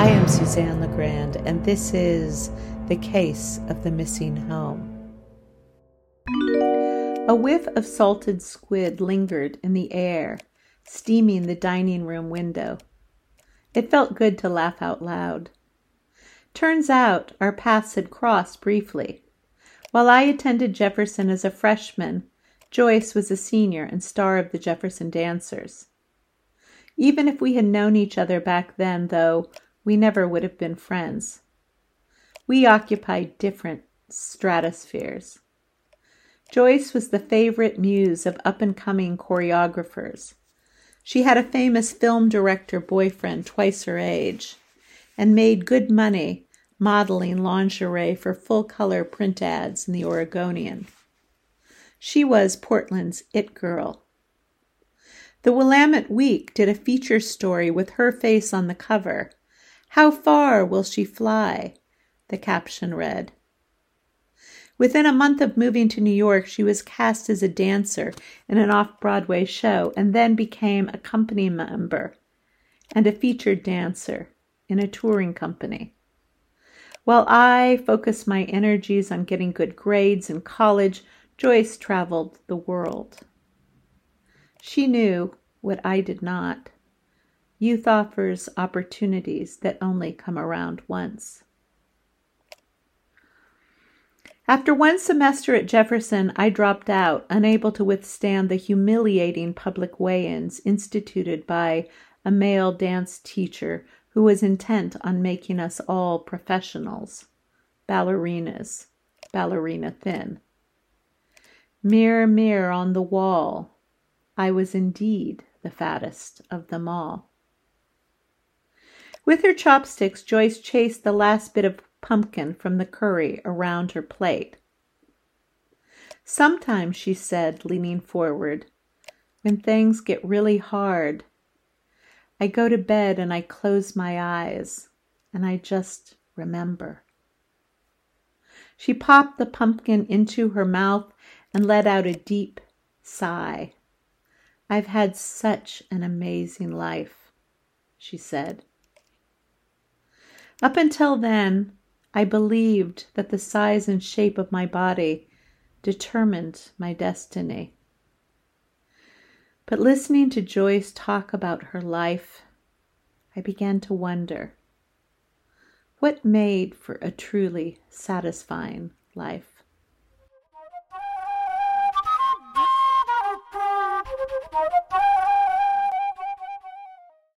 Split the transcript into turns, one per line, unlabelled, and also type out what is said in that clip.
I am Suzanne LeGrand, and this is The Case of the Missing Home. A whiff of salted squid lingered in the air, steaming the dining room window. It felt good to laugh out loud. Turns out our paths had crossed briefly. While I attended Jefferson as a freshman, Joyce was a senior and star of the Jefferson Dancers. Even if we had known each other back then, though, we never would have been friends. We occupied different stratospheres. Joyce was the favorite muse of up and coming choreographers. She had a famous film director boyfriend twice her age and made good money modeling lingerie for full color print ads in the Oregonian. She was Portland's it girl. The Willamette Week did a feature story with her face on the cover how far will she fly? The caption read. Within a month of moving to New York, she was cast as a dancer in an off Broadway show and then became a company member and a featured dancer in a touring company. While I focused my energies on getting good grades in college, Joyce traveled the world. She knew what I did not Youth offers opportunities that only come around once. After one semester at Jefferson, I dropped out, unable to withstand the humiliating public weigh ins instituted by a male dance teacher who was intent on making us all professionals, ballerinas, ballerina thin. Mirror, mirror on the wall, I was indeed the fattest of them all. With her chopsticks, Joyce chased the last bit of pumpkin from the curry around her plate. Sometimes, she said, leaning forward, when things get really hard, I go to bed and I close my eyes and I just remember. She popped the pumpkin into her mouth and let out a deep sigh. I've had such an amazing life, she said. Up until then, I believed that the size and shape of my body determined my destiny. But listening to Joyce talk about her life, I began to wonder what made for a truly satisfying life.